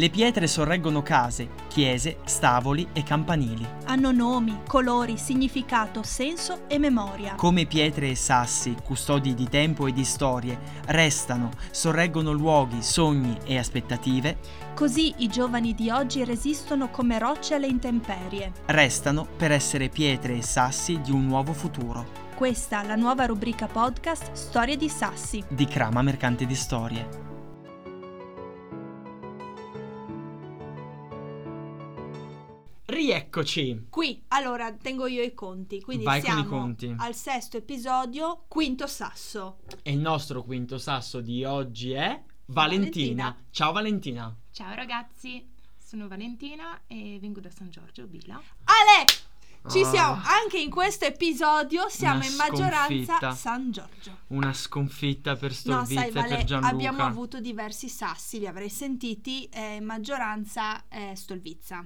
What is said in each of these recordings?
Le pietre sorreggono case, chiese, stavoli e campanili. Hanno nomi, colori, significato, senso e memoria. Come pietre e sassi, custodi di tempo e di storie, restano, sorreggono luoghi, sogni e aspettative. Così i giovani di oggi resistono come rocce alle intemperie. Restano per essere pietre e sassi di un nuovo futuro. Questa la nuova rubrica podcast Storie di Sassi di Crama Mercante di Storie. Rieccoci. Qui, allora, tengo io i conti, quindi Vai con i siamo conti. al sesto episodio, quinto sasso. E il nostro quinto sasso di oggi è Valentina. Valentina. Ciao Valentina. Ciao ragazzi, sono Valentina e vengo da San Giorgio, Villa. Ale! Ci Ah. siamo, anche in questo episodio siamo Una in maggioranza sconfitta. San Giorgio. Una sconfitta per No, Stolvizia sai, e Vale, per Gianluca. abbiamo avuto diversi sassi, li avrei sentiti, eh, maggioranza eh, Stolvizza.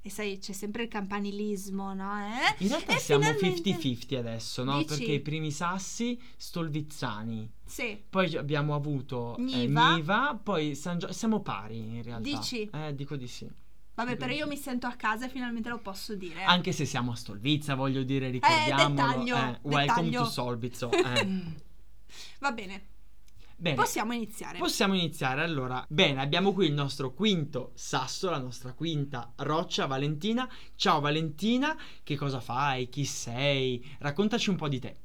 E sai, c'è sempre il campanilismo, no? Eh? In realtà E siamo finalmente- 50-50 adesso, no? Dici? Perché i primi sassi stolvizzani. Sì. Poi abbiamo avuto eh, Niva. Niva, poi San Gio- siamo pari in realtà. Dici? Eh, dico di sì. Vabbè, però io mi sento a casa e finalmente lo posso dire. Anche se siamo a Stolvizza, voglio dire, ricordiamolo. dettaglio, eh, welcome dettaglio. to Solvizzo. eh. Va bene, Bene. possiamo iniziare. Possiamo iniziare allora. Bene, abbiamo qui il nostro quinto sasso, la nostra quinta roccia, Valentina. Ciao Valentina, che cosa fai? Chi sei? Raccontaci un po' di te.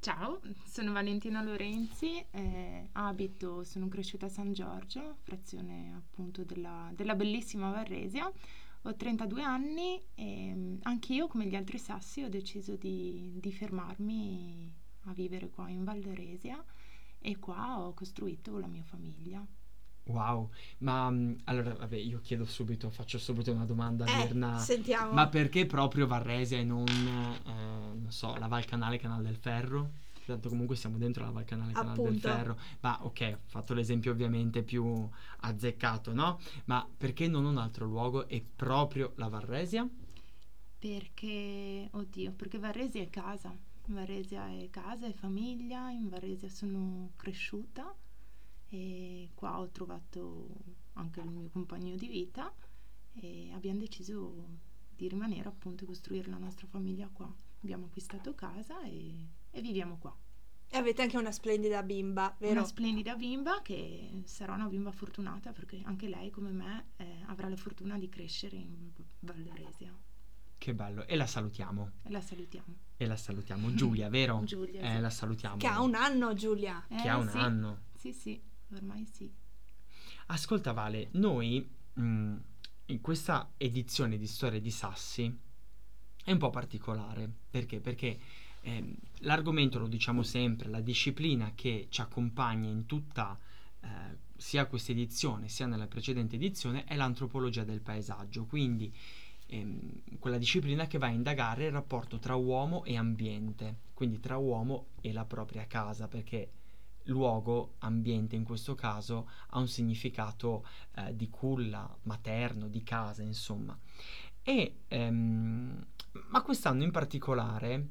Ciao, sono Valentina Lorenzi, eh, abito, sono cresciuta a San Giorgio, frazione appunto della, della bellissima Varresia. Ho 32 anni e mm, anch'io, come gli altri sassi, ho deciso di, di fermarmi a vivere qua in Valderesia e qua ho costruito la mia famiglia. Wow, ma mm, allora, vabbè, io chiedo subito, faccio subito una domanda, Eh, Mirna. sentiamo. Ma perché proprio Varresia e non, eh, non so, la Val Canale, Canal del Ferro? Tanto comunque siamo dentro la Val Canale, Canal del. Ferro. Ma ok, ho fatto l'esempio ovviamente più azzeccato, no? Ma perché non un altro luogo e proprio la Varresia? Perché, oddio, perché Varresia è casa. Varresia è casa, è famiglia, in Varresia sono cresciuta e qua ho trovato anche il mio compagno di vita e abbiamo deciso di rimanere appunto e costruire la nostra famiglia qua. Abbiamo acquistato casa e, e viviamo qua. E avete anche una splendida bimba, vero? Una splendida bimba che sarà una bimba fortunata perché anche lei come me eh, avrà la fortuna di crescere in Valderesia Che bello, e la salutiamo. e la salutiamo. E la salutiamo. Giulia, vero? Giulia, Eh, sì. la salutiamo. Che ha un anno, Giulia. Che Eh, ha un sì. anno. Sì, sì, ormai sì. Ascolta Vale, noi mh, in questa edizione di Storie di Sassi è un po' particolare. Perché? Perché ehm, l'argomento, lo diciamo sempre, la disciplina che ci accompagna in tutta eh, sia questa edizione sia nella precedente edizione è l'antropologia del paesaggio. Quindi ehm, quella disciplina che va a indagare il rapporto tra uomo e ambiente, quindi tra uomo e la propria casa, perché luogo, ambiente in questo caso, ha un significato eh, di culla, materno, di casa, insomma. E, ehm, ma quest'anno in particolare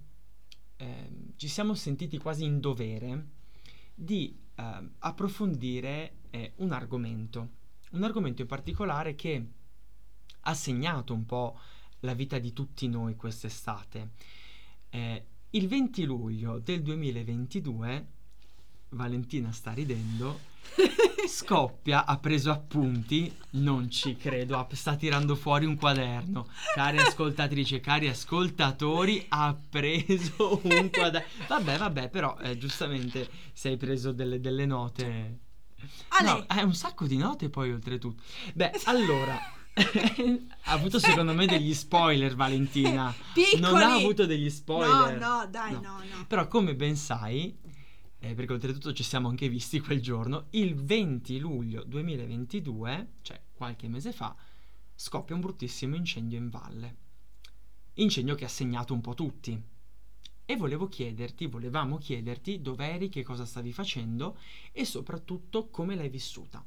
ehm, ci siamo sentiti quasi in dovere di ehm, approfondire eh, un argomento, un argomento in particolare che ha segnato un po' la vita di tutti noi quest'estate. Eh, il 20 luglio del 2022, Valentina sta ridendo, scoppia, ha preso appunti, non ci credo, sta tirando fuori un quaderno. Cari ascoltatrici e cari ascoltatori, ha preso un quaderno. Vabbè, vabbè, però eh, giustamente se hai preso delle, delle note... Ale. No, hai un sacco di note poi oltretutto. Beh, allora... ha avuto secondo me degli spoiler Valentina Piccoli. non ha avuto degli spoiler No, no, dai, No. no, no. però come ben sai, eh, perché oltretutto ci siamo anche visti quel giorno, il 20 luglio 2022, cioè qualche mese fa, scoppia un bruttissimo incendio in valle. Incendio che ha segnato un po' tutti. E volevo chiederti, volevamo chiederti dov'eri, che cosa stavi facendo e soprattutto come l'hai vissuta.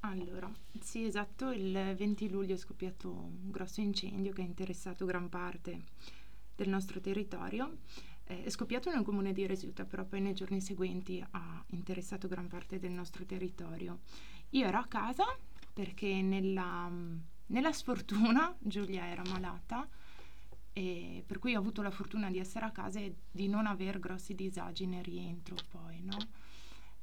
Allora, sì, esatto, il 20 luglio è scoppiato un grosso incendio che ha interessato gran parte del nostro territorio. Eh, è scoppiato nel comune di Resuta, però poi nei giorni seguenti ha interessato gran parte del nostro territorio. io ero a casa perché nella, nella sfortuna Giulia era malata e per cui ho avuto la fortuna di essere a casa e di non aver grossi disagi nel rientro poi, no?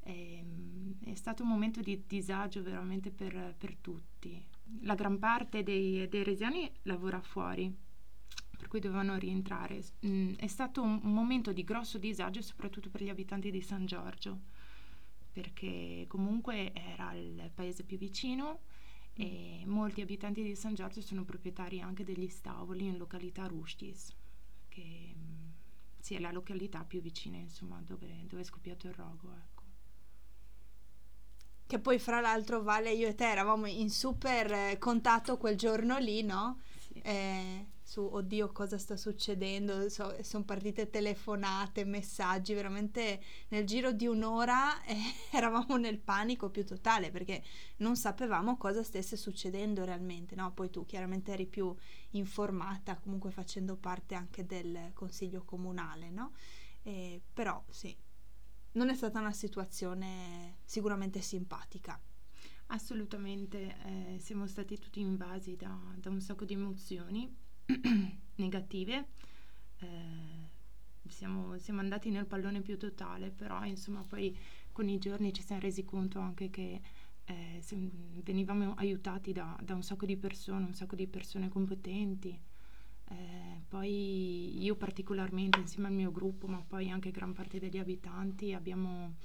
E, ehm, è stato un momento di disagio veramente per, per tutti. La gran parte dei, dei resiani lavora fuori, per cui dovevano rientrare. Mm, è stato un, un momento di grosso disagio soprattutto per gli abitanti di San Giorgio, perché comunque era il paese più vicino e molti abitanti di San Giorgio sono proprietari anche degli stavoli in località Rustis, che mm, sì, è la località più vicina insomma dove, dove è scoppiato il rogo. Ecco. Che poi fra l'altro Vale io e te eravamo in super eh, contatto quel giorno lì, no? Sì. Eh, su oddio cosa sta succedendo, so, sono partite telefonate, messaggi, veramente nel giro di un'ora eh, eravamo nel panico più totale perché non sapevamo cosa stesse succedendo realmente, no? Poi tu chiaramente eri più informata, comunque facendo parte anche del consiglio comunale, no? Eh, però sì, non è stata una situazione sicuramente simpatica. Assolutamente, eh, siamo stati tutti invasi da, da un sacco di emozioni negative. Eh, siamo, siamo, andati nel pallone più totale, però insomma poi con i giorni ci siamo resi conto anche che eh, venivamo aiutati da, da, un sacco di persone, un sacco di persone competenti. Eh, poi io particolarmente insieme al mio gruppo, ma poi anche gran parte degli abitanti abbiamo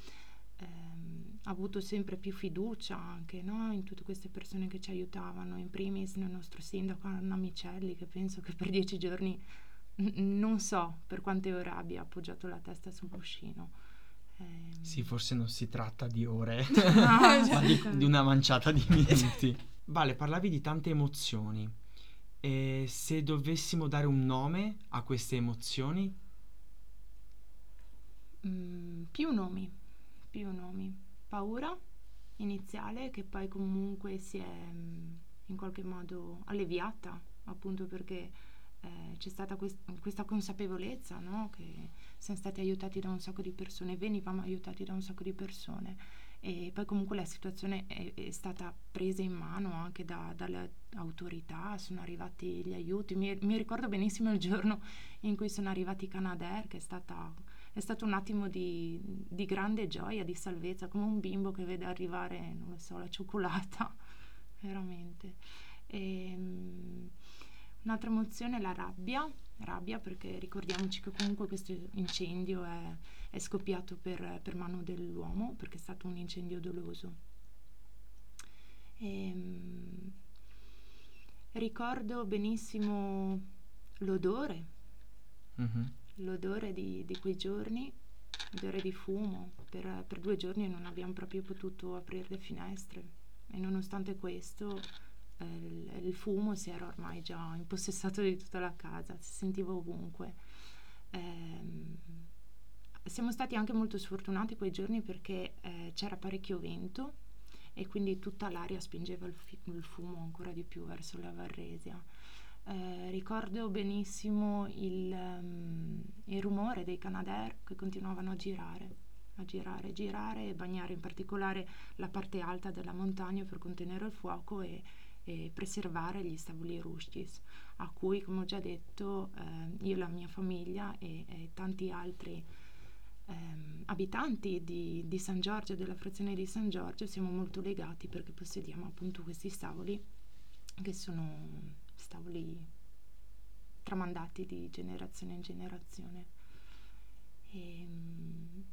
ehm, avuto sempre più fiducia anche no? in tutte queste persone che ci aiutavano, in primis nel nostro sindaco Anna Micelli che penso che per dieci giorni n- non so per quante ore abbia appoggiato la testa sul cuscino. Eh, sì, forse non si tratta di ore, ah, ma di, di, una manciata di minuti. Vale, parlavi di tante emozioni. E se dovessimo dare un nome a queste emozioni? Mm, più nomi più nomi. Paura iniziale che poi comunque si è mm, in qualche modo alleviata, appunto perché eh, c'è stata quest- questa consapevolezza, no? che siamo stati aiutati da un sacco di persone, venivamo aiutati da un sacco di persone e poi comunque la situazione è, è stata presa in mano anche da, dalle autorità, sono arrivati gli aiuti, mi, mi, ricordo benissimo il giorno in cui sono arrivati i Canadair, che è stata è stato un attimo di, di, grande gioia, di salvezza, come un bimbo che vede arrivare, non lo so, la cioccolata, veramente. E, um, un'altra emozione è la rabbia, rabbia perché ricordiamoci che comunque questo incendio è, è scoppiato per, per, mano dell'uomo, perché è stato un incendio doloso. E, um, ricordo benissimo l'odore. Mm-hmm l'odore di, di quei giorni, l'odore di fumo. Per, per, due giorni non abbiamo proprio potuto aprire le finestre e nonostante questo eh, il, fumo si era ormai già impossessato di tutta la casa, si sentiva ovunque. Eh, siamo stati anche molto sfortunati quei giorni perché eh, c'era parecchio vento e quindi tutta l'aria spingeva il, fi- il fumo ancora di più verso la Varresia. Eh, ricordo benissimo il, um, il, rumore dei Canadair che continuavano a girare, a girare, girare e bagnare in particolare la parte alta della montagna per contenere il fuoco e, e preservare gli stabili rustis, a cui, come ho già detto, eh, io, la mia famiglia e, e tanti altri ehm, abitanti di, di, San Giorgio, della frazione di San Giorgio, siamo molto legati perché possediamo appunto questi stavoli che sono stavoli tramandati di generazione in generazione. E, um,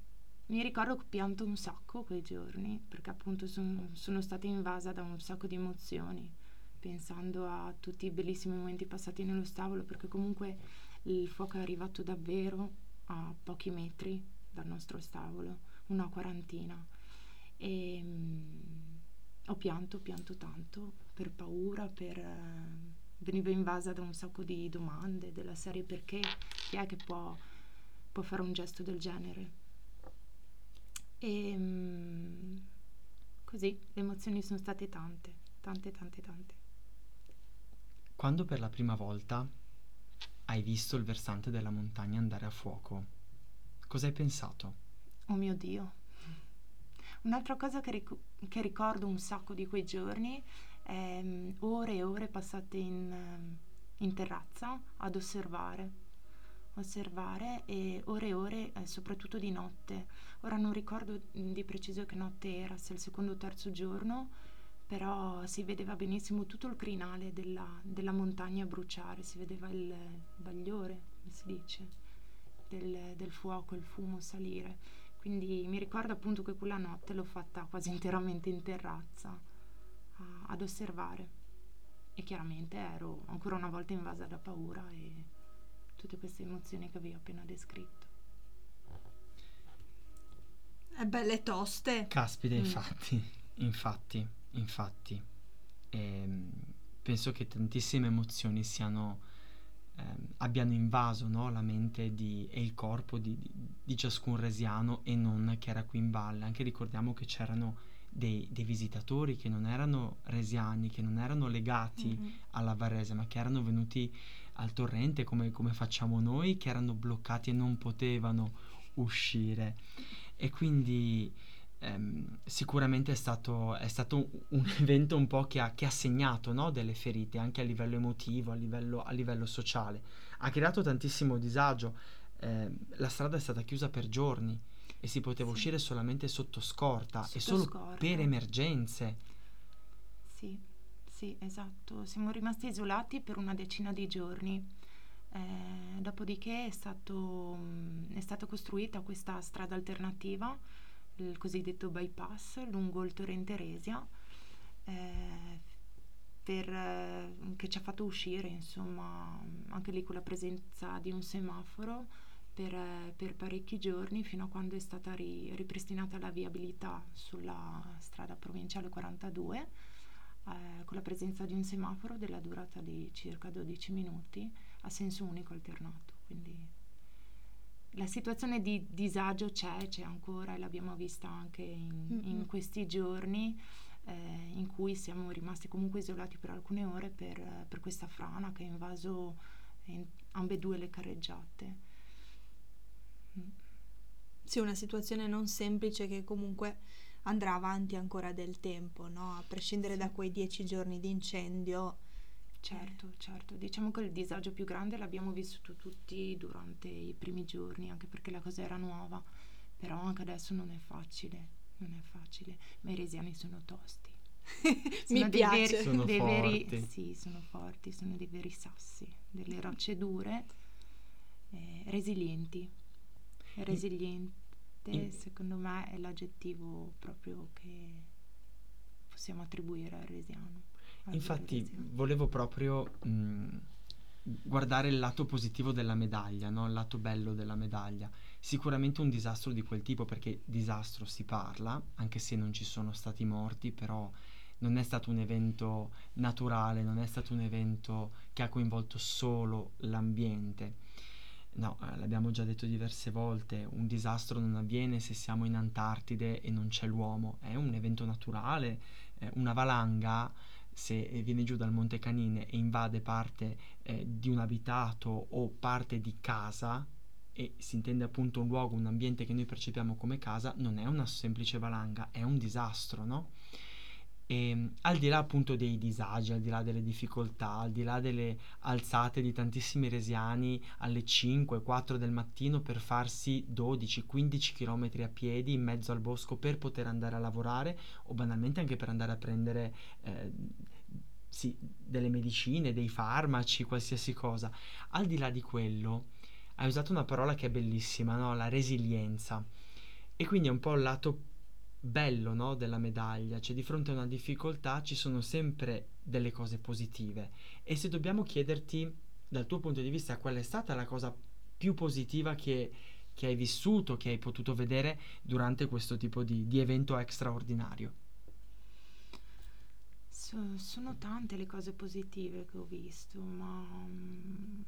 mi ricordo che ho pianto un sacco quei giorni perché appunto son, sono stata invasa da un sacco di emozioni pensando a tutti i bellissimi momenti passati nello stavolo perché comunque il fuoco è arrivato davvero a pochi metri dal nostro stavolo, una quarantina. E um, ho pianto, pianto tanto per paura, per... Uh, veniva invasa da un sacco di domande della serie perché chi è che può, può fare un gesto del genere. E um, così le emozioni sono state tante, tante, tante, tante. Quando per la prima volta hai visto il versante della montagna andare a fuoco, cosa hai pensato? Oh mio Dio. Un'altra cosa che, ric- che, ricordo un sacco di quei giorni è um, ore e ore passate in, in terrazza ad osservare osservare e ore e ore, eh, soprattutto di notte. Ora non ricordo di preciso che notte era, se il secondo o terzo giorno, però si vedeva benissimo tutto il crinale della, della montagna bruciare, si vedeva il bagliore, come si dice, del, del fuoco, il fumo salire. Quindi mi ricordo appunto che quella notte l'ho fatta quasi interamente in terrazza a, ad osservare e chiaramente ero ancora una volta invasa da paura e tutte queste emozioni che vi ho appena descritto. E belle toste. Caspita, mm. infatti, infatti, infatti. Ehm, penso che tantissime emozioni siano, ehm, abbiano invaso no, la mente di, e il corpo di, di, di, ciascun resiano e non che era qui in valle. Anche ricordiamo che c'erano dei, dei visitatori che non erano resiani, che non erano legati mm-hmm. alla Varese, ma che erano venuti al torrente come, come facciamo noi, che erano bloccati e non potevano uscire. E quindi ehm, sicuramente è stato, è stato, un evento un po' che ha, che ha segnato no? delle ferite anche a livello emotivo, a livello, a livello sociale. Ha creato tantissimo disagio. Eh, la strada è stata chiusa per giorni e si poteva sì. uscire solamente sotto scorta sotto e solo scorta. per emergenze. Sì. Sì, esatto, siamo rimasti isolati per una decina di giorni. Eh, dopodiché è, stato, mm, è, stata costruita questa strada alternativa, il cosiddetto bypass, lungo il torrente Resia, eh, per, eh, che ci ha fatto uscire, insomma, anche lì con la presenza di un semaforo per, eh, per parecchi giorni, fino a quando è stata ri, ripristinata la viabilità sulla strada provinciale 42 eh, con la presenza di un semaforo della durata di circa 12 minuti a senso unico alternato. Quindi la situazione di disagio c'è, c'è ancora e l'abbiamo vista anche in, mm-hmm. in questi giorni eh, in cui siamo rimasti comunque isolati per alcune ore per, per questa frana che ha invaso in ambedue le carreggiate. Mm. Sì, una situazione non semplice che comunque andrà avanti ancora del tempo, no? A prescindere sì. da quei dieci giorni di incendio. Certo, certo. Diciamo che il disagio più grande l'abbiamo vissuto tutti durante i primi giorni, anche perché la cosa era nuova. Però anche adesso non è facile, non è facile. Ma i resiani sono tosti. sono Mi piace. Veri, sono dei forti. Veri, sì, sono forti, sono dei veri sassi, delle rocce dure, eh, resilienti. Resilienti in... secondo me è l'aggettivo proprio che possiamo attribuire al resiano. Infatti volevo proprio mh, guardare il lato positivo della medaglia, no? il lato bello della medaglia. Sicuramente un disastro di quel tipo, perché disastro si parla, anche se non ci sono stati morti, però non è stato un evento naturale, non è stato un evento che ha coinvolto solo l'ambiente No, eh, l'abbiamo già detto diverse volte, un disastro non avviene se siamo in Antartide e non c'è l'uomo, è un evento naturale, eh, una valanga se viene giù dal Monte Canine e invade parte eh, di un abitato o parte di casa, e si intende appunto un luogo, un ambiente che noi percepiamo come casa, non è una semplice valanga, è un disastro, no? E ehm, al di là appunto dei disagi, al di là delle difficoltà, al di là delle alzate di tantissimi resiani alle 5, 4 del mattino per farsi 12, 15 km a piedi in mezzo al bosco per poter andare a lavorare o banalmente anche per andare a prendere eh, sì, delle medicine, dei farmaci, qualsiasi cosa. Al di là di quello, hai usato una parola che è bellissima, no? la resilienza. E quindi è un po' il lato bello no, della medaglia, cioè di fronte a una difficoltà ci sono sempre delle cose positive. E se dobbiamo chiederti dal tuo punto di vista qual è stata la cosa più positiva che, che hai vissuto, che hai potuto vedere durante questo tipo di, di evento straordinario. So, sono tante le cose positive che ho visto, ma um,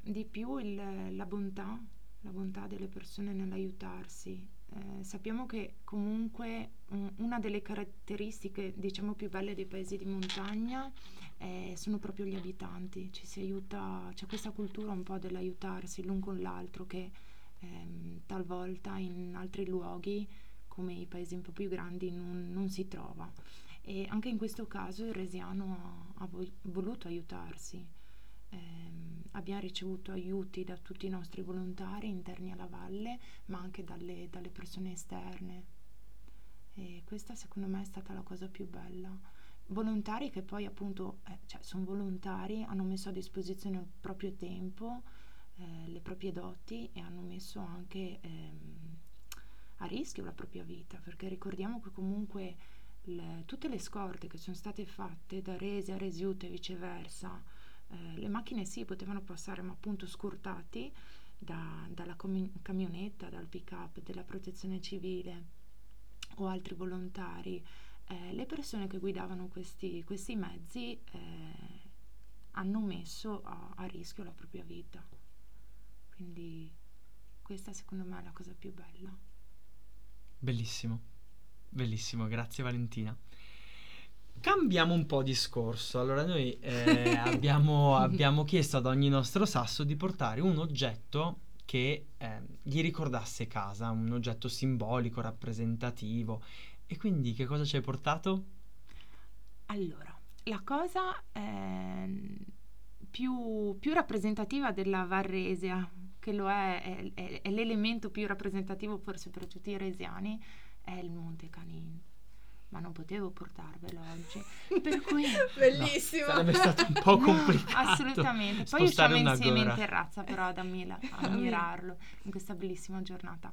di più il, la bontà, la bontà delle persone nell'aiutarsi, eh, sappiamo che comunque um, una delle caratteristiche diciamo più belle dei paesi di montagna eh, sono proprio gli abitanti, ci si aiuta, c'è questa cultura un po' dell'aiutarsi l'un con l'altro che ehm, talvolta in altri luoghi come i paesi un po' più grandi non, non si trova. E anche in questo caso il Resiano ha, ha voluto aiutarsi. Eh, abbiamo ricevuto aiuti da tutti i nostri volontari interni alla valle, ma anche dalle, dalle persone esterne. E questa secondo me è stata la cosa più bella. Volontari che poi appunto, eh, cioè sono volontari, hanno messo a disposizione il proprio tempo, eh, le proprie doti e hanno messo anche ehm, a rischio la propria vita, perché ricordiamo che comunque le, tutte le scorte che sono state fatte da Resi a Resiute e viceversa, eh, le macchine sì potevano passare ma appunto scurtati da, dalla com- camionetta, dal pick up, della protezione civile o altri volontari, eh, le persone che guidavano questi, questi mezzi eh, hanno messo a, a rischio la propria vita. Quindi questa secondo me è la cosa più bella. Bellissimo, bellissimo, grazie Valentina. Cambiamo un po' discorso. Allora, noi eh, abbiamo, abbiamo, chiesto ad ogni nostro sasso di portare un oggetto che eh, gli ricordasse casa, un oggetto simbolico, rappresentativo. E quindi che cosa ci hai portato? Allora, la cosa eh, più, più, rappresentativa della Varresia, che lo è, è, è, è, l'elemento più rappresentativo forse per tutti i resiani, è il Monte Canin ma non potevo portarvelo oggi. Per cui bellissimo. No, sarebbe stato un po' complicato. Assolutamente. Poi usciamo insieme gora. in terrazza però ad ammira- ammirarlo in questa bellissima giornata.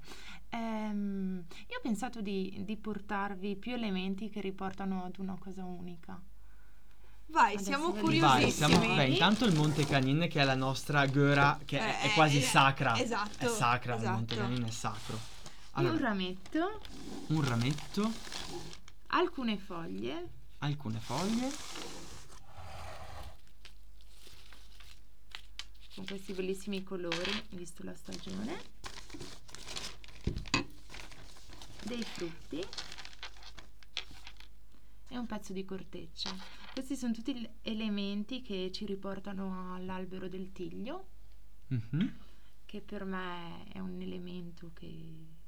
Ehm, io ho pensato di, di portarvi più elementi che riportano ad una cosa unica. Vai, Adesso siamo curiosissimi. Vai, siamo, beh, intanto il Monte Canin che è la nostra gora che eh, è, quasi eh, sacra. Esatto. È sacra, esatto. il Monte Canin è sacro. Allora, un rametto. Un rametto alcune foglie. Alcune foglie. Con questi bellissimi colori, visto la stagione. Dei frutti. E un pezzo di corteccia. Questi sono tutti elementi che ci riportano all'albero del tiglio, mm-hmm. che per me è un elemento che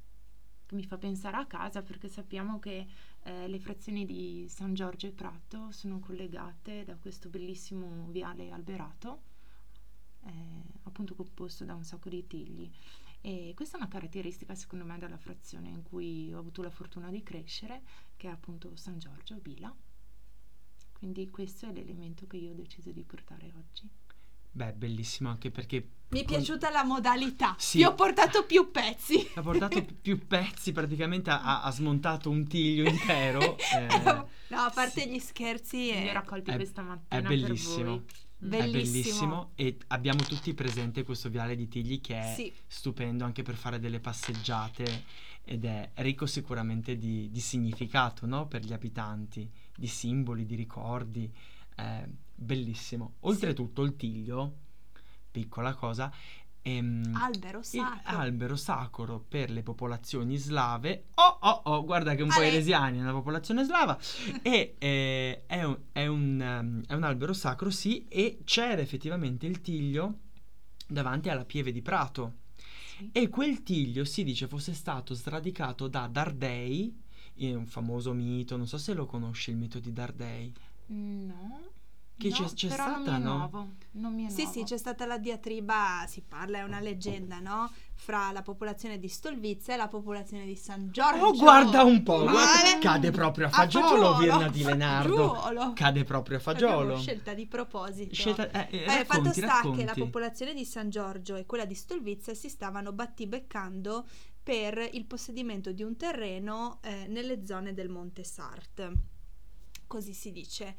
mi fa pensare a casa perché sappiamo che eh, le frazioni di San Giorgio e Prato sono collegate da questo bellissimo viale alberato, eh, appunto composto da un sacco di tigli. E questa è una caratteristica secondo me della frazione in cui ho avuto la fortuna di crescere, che è appunto San Giorgio, Bila. Quindi questo è l'elemento che io ho deciso di portare oggi. Beh, bellissimo anche perché... Mi è con... piaciuta la modalità. Sì. Ti ho portato più pezzi. Ha portato più pezzi, praticamente ha, ha smontato un tiglio intero. eh, no, a parte sì. gli scherzi... Li ho raccolti questa mattina È bellissimo. Bellissimo. È bellissimo e abbiamo tutti presente questo viale di Tigli che è sì. stupendo anche per fare delle passeggiate ed è ricco sicuramente di, di significato no? per gli abitanti, di simboli, di ricordi. Eh, bellissimo. Oltretutto il tiglio, piccola cosa, Ehm, albero sacro. albero sacro per le popolazioni slave. Oh, oh, oh, guarda che un Ale. po' eresiani è una popolazione slava. e eh, è, un, è, un, um, è, un, albero sacro, sì, e c'era effettivamente il tiglio davanti alla pieve di Prato. Sì. E quel tiglio si dice fosse stato sradicato da Dardei, un famoso mito, non so se lo conosci il mito di Dardei. No. Che no, c'è, c'è stata, non no? Nuovo. Non mi è sì, nuovo. sì, c'è stata la diatriba, si parla, è una leggenda, no? Fra la popolazione di Stolvizza e la popolazione di San Giorgio. Oh, guarda un po', guarda, cade proprio a fagiolo, a fagiolo. Virna di Lenardo. Fagiolo. Cade proprio a fagiolo. Abbiamo scelta di proposito. Scelta, eh, eh, racconti, fatto sta racconti. che la popolazione di San Giorgio e quella di Stolvizza si stavano battibeccando per il possedimento di un terreno eh, nelle zone del Monte Sart. Così si dice.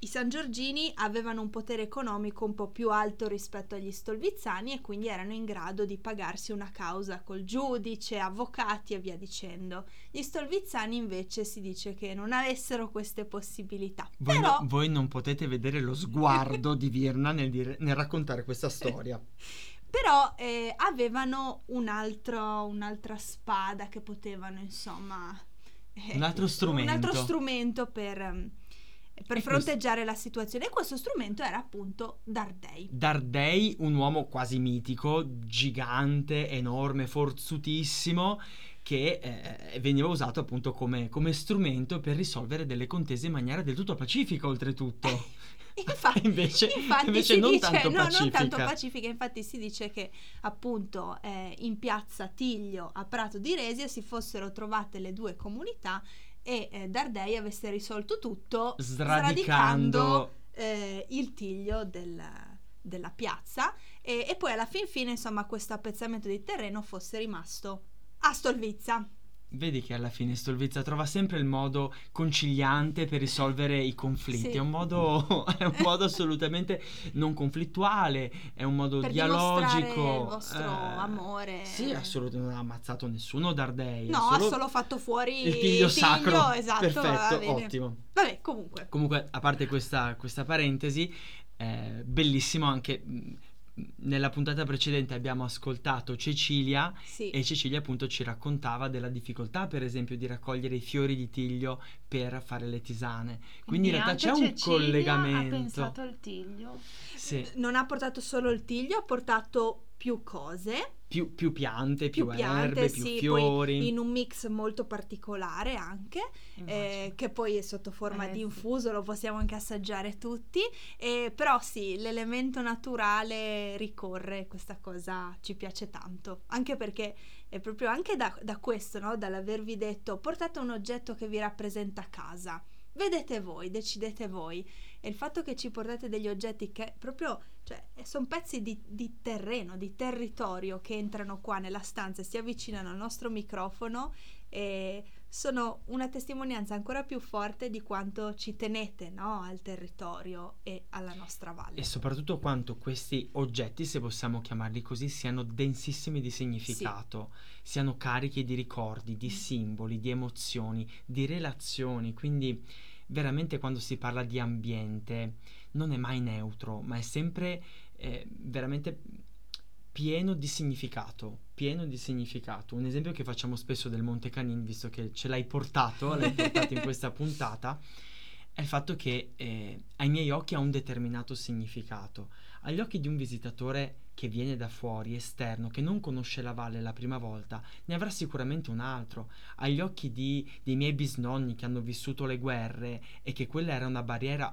I San Giorgini avevano un potere economico un po' più alto rispetto agli Stolvizzani e quindi erano in grado di pagarsi una causa col giudice, avvocati e via dicendo. Gli Stolvizzani invece si dice che non avessero queste possibilità. Voi, Però... no, voi non potete vedere lo sguardo di Virna nel, dire, nel raccontare questa storia. Però eh, avevano un altro, un'altra spada che potevano, insomma... Eh, un altro strumento. Un altro strumento per per fronteggiare la situazione. E questo strumento era appunto Dardei. Dardei, un uomo quasi mitico, gigante, enorme, forzutissimo, che eh, veniva usato appunto come, come, strumento per risolvere delle contese in maniera del tutto pacifica oltretutto. Infatti, invece, infatti invece si non, dice, tanto no, pacifica. non tanto pacifica, infatti si dice che appunto eh, in piazza Tiglio a Prato di Resia si fossero trovate le due comunità e eh, Dardei avesse risolto tutto sradicando, sradicando eh, il tiglio del, della piazza e, e, poi alla fin fine insomma questo appezzamento di terreno fosse rimasto a Stolvizza. Vedi che alla fine Stolvizza trova sempre il modo conciliante per risolvere i conflitti. Sì. È, un modo, è un modo assolutamente non conflittuale, è un modo per dialogico. il vostro eh, amore. Sì, assolutamente. Non ha ammazzato nessuno Dardei. No, ha solo fatto fuori il figlio sacro. Esatto, Perfetto, ottimo. Vabbè, comunque. Comunque, a parte questa, questa parentesi, eh, bellissimo anche nella puntata precedente abbiamo ascoltato Cecilia sì. e Cecilia appunto ci raccontava della difficoltà per esempio di raccogliere i fiori di tiglio per fare le tisane quindi, Quindi in realtà c'è anche un Cecilia collegamento ha pensato al tiglio sì. non ha portato solo il tiglio ha portato più cose. Più, più piante, più, più piante, erbe, sì, più fiori. in un mix molto particolare anche eh, che poi è sotto forma Eh, di sì. infuso lo possiamo anche assaggiare tutti. Eh, però sì l'elemento naturale ricorre questa cosa ci piace tanto. Anche perché è proprio anche da, da questo no? dall'avervi detto portate un oggetto che vi rappresenta casa vedete voi decidete voi. E il fatto che ci portate degli oggetti che proprio cioè, sono pezzi di, di terreno, di territorio che entrano qua nella stanza e si avvicinano al nostro microfono e sono una testimonianza ancora più forte di quanto ci tenete no? al territorio e alla nostra valle. e soprattutto quanto questi oggetti, se possiamo chiamarli così, siano densissimi di significato, siano carichi di ricordi, di Mm. simboli, di emozioni, di relazioni, quindi veramente quando si parla di ambiente non è mai neutro, ma è sempre eh, veramente pieno di significato, pieno di significato. Un esempio che facciamo spesso del Monte Canin, visto che ce l'hai portato, l'hai portato in questa puntata, è il fatto che eh, ai miei occhi ha un determinato significato. Agli occhi di un visitatore che viene da fuori, esterno, che non conosce la valle la prima volta, ne avrà sicuramente un altro. Agli occhi di, dei miei bisnonni che hanno vissuto le guerre e che quella era una barriera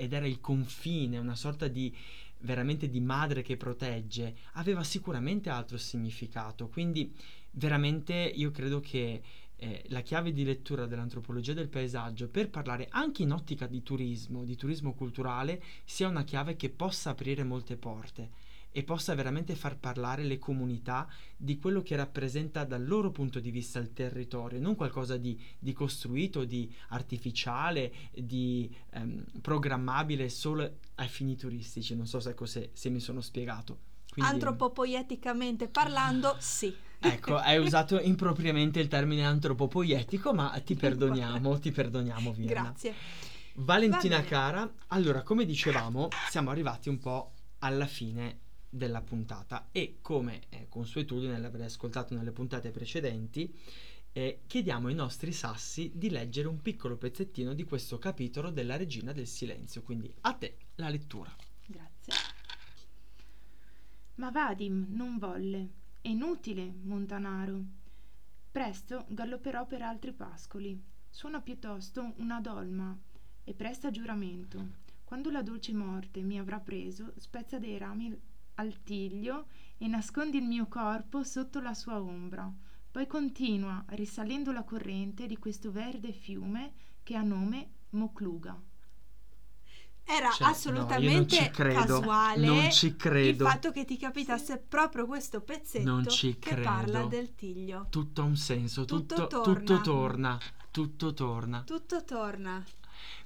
ed era il confine, una sorta di veramente di madre che protegge, aveva sicuramente altro significato. Quindi veramente io credo che eh, la chiave di lettura dell'antropologia del paesaggio per parlare anche in ottica di turismo, di turismo culturale, sia una chiave che possa aprire molte porte e possa veramente far parlare le comunità di quello che rappresenta dal loro punto di vista il territorio, non qualcosa di, di costruito, di artificiale, di ehm, programmabile solo ai fini turistici. Non so se, se, se mi sono spiegato. Quindi, Antropopoieticamente parlando, sì. Ecco, hai usato impropriamente il termine antropopoietico, ma ti perdoniamo, ti perdoniamo, Vienna. Grazie. Valentina cara, allora come dicevamo siamo arrivati un po' alla fine della puntata e come è consuetudine l'avrei ascoltato nelle puntate precedenti eh, chiediamo ai nostri sassi di leggere un piccolo pezzettino di questo capitolo della Regina del Silenzio, quindi a te la lettura. Grazie. Ma Vadim non volle. È inutile, Montanaro. Presto gallopperò per altri pascoli. Suona piuttosto una dolma e presta giuramento. Quando la dolce morte mi avrà preso, spezza dei rami al tiglio e nascondi il mio corpo sotto la sua ombra. Poi continua risalendo la corrente di questo verde fiume che ha nome Mocluga. Era Cioè, no, assolutamente io non ci credo, casuale non ci credo. il fatto che ti capitasse proprio questo pezzetto che credo. parla del tiglio. Tutto ha un senso, Tutto tutto, torna. tutto torna, tutto torna. Tutto torna.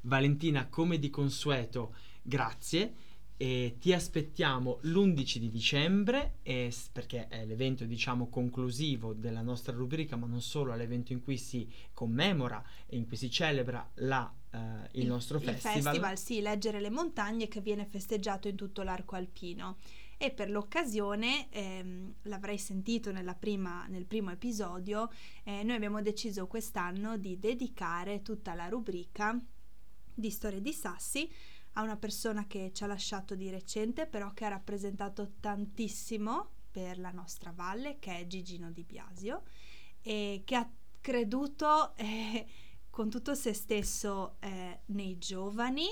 Valentina, come di consueto, grazie. E ti aspettiamo l'11 di dicembre, e s- perché è l'evento diciamo conclusivo della nostra rubrica, ma non solo, è l'evento in cui si commemora e in cui si celebra la, eh, il, nostro il festival. festival, sì, Leggere le montagne che viene festeggiato in tutto l'arco alpino. E per l'occasione, ehm, l'avrei sentito nella prima- nel primo episodio, eh, noi abbiamo deciso quest'anno di dedicare tutta la rubrica di Storie di Sassi a una persona che ci ha lasciato di recente, però che ha rappresentato tantissimo per la nostra valle, che è Gigino Di Biasio. e che ha creduto eh, con tutto se stesso eh, nei giovani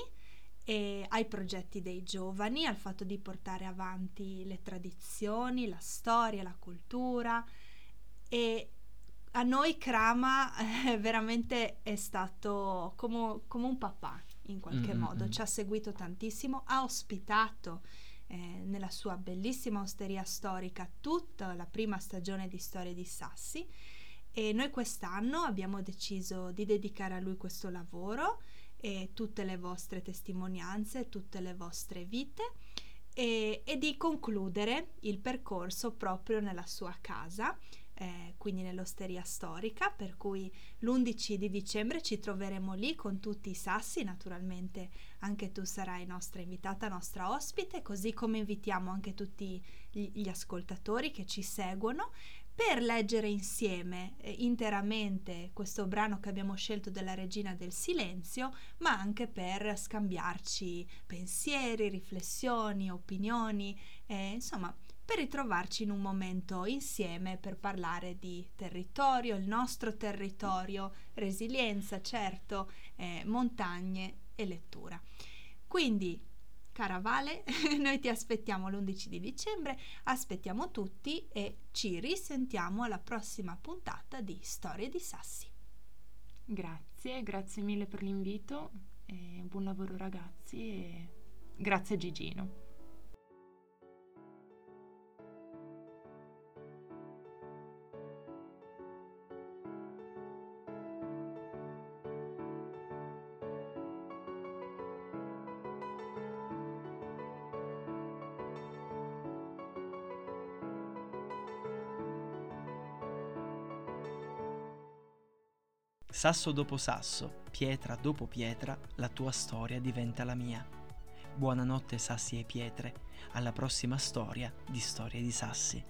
e ai progetti dei giovani, al fatto di portare avanti le tradizioni, la storia, la cultura e a noi Krama eh, veramente è stato come, come, un papà in qualche mm-hmm. modo, mm. ci ha seguito tantissimo, ha ospitato eh, nella sua bellissima osteria storica tutta la prima stagione di Storie di Sassi e noi quest'anno abbiamo deciso di dedicare a lui questo lavoro e tutte le vostre testimonianze, tutte le vostre vite e, e di concludere il percorso proprio nella sua casa eh, quindi nell'osteria storica, per cui l'11 di dicembre ci troveremo lì con tutti i sassi, naturalmente anche tu sarai nostra invitata, nostra ospite, così come invitiamo anche tutti gli, gli ascoltatori che ci seguono per leggere insieme eh, interamente questo brano che abbiamo scelto della Regina del Silenzio, ma anche per scambiarci pensieri, riflessioni, opinioni, eh, insomma per ritrovarci in un momento insieme per parlare di territorio, il nostro territorio, resilienza, certo, eh, montagne e lettura. Quindi, cara Vale, noi ti aspettiamo l'11 di dicembre, aspettiamo tutti e ci risentiamo alla prossima puntata di Storie di Sassi. Grazie, grazie mille per l'invito, buon lavoro ragazzi e grazie Gigino. Sasso dopo sasso, pietra dopo pietra, la tua storia diventa la mia. Buonanotte sassi e pietre, alla prossima storia di Storie di Sassi.